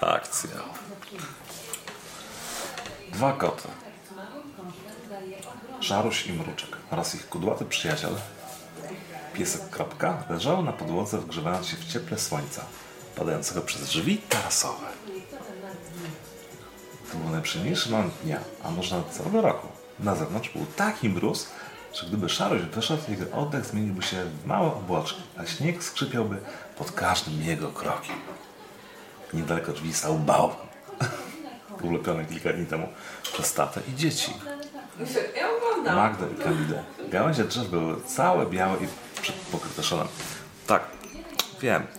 Akcja. Dwa koty. Szaruś i Mruczek oraz ich kudłaty przyjaciel, piesek Kropka, leżały na podłodze wgrzewając się w cieple słońca, padającego przez drzwi tarasowe. To był najprzyjemniejszy moment dnia, a może nawet całego roku. Na zewnątrz był taki mróz, że gdyby szarość wyszedł, jego oddech zmieniłby się w małe obłoczki, a śnieg skrzypiałby pod każdym jego krokiem. Niedaleko drzwi stał bałwan, ulepiony kilka dni temu przez tatę i dzieci. Ja oglądam. Magdę i Kamidę. Gałęzie drzew były całe białe i pokryte szonem. Tak, wiem,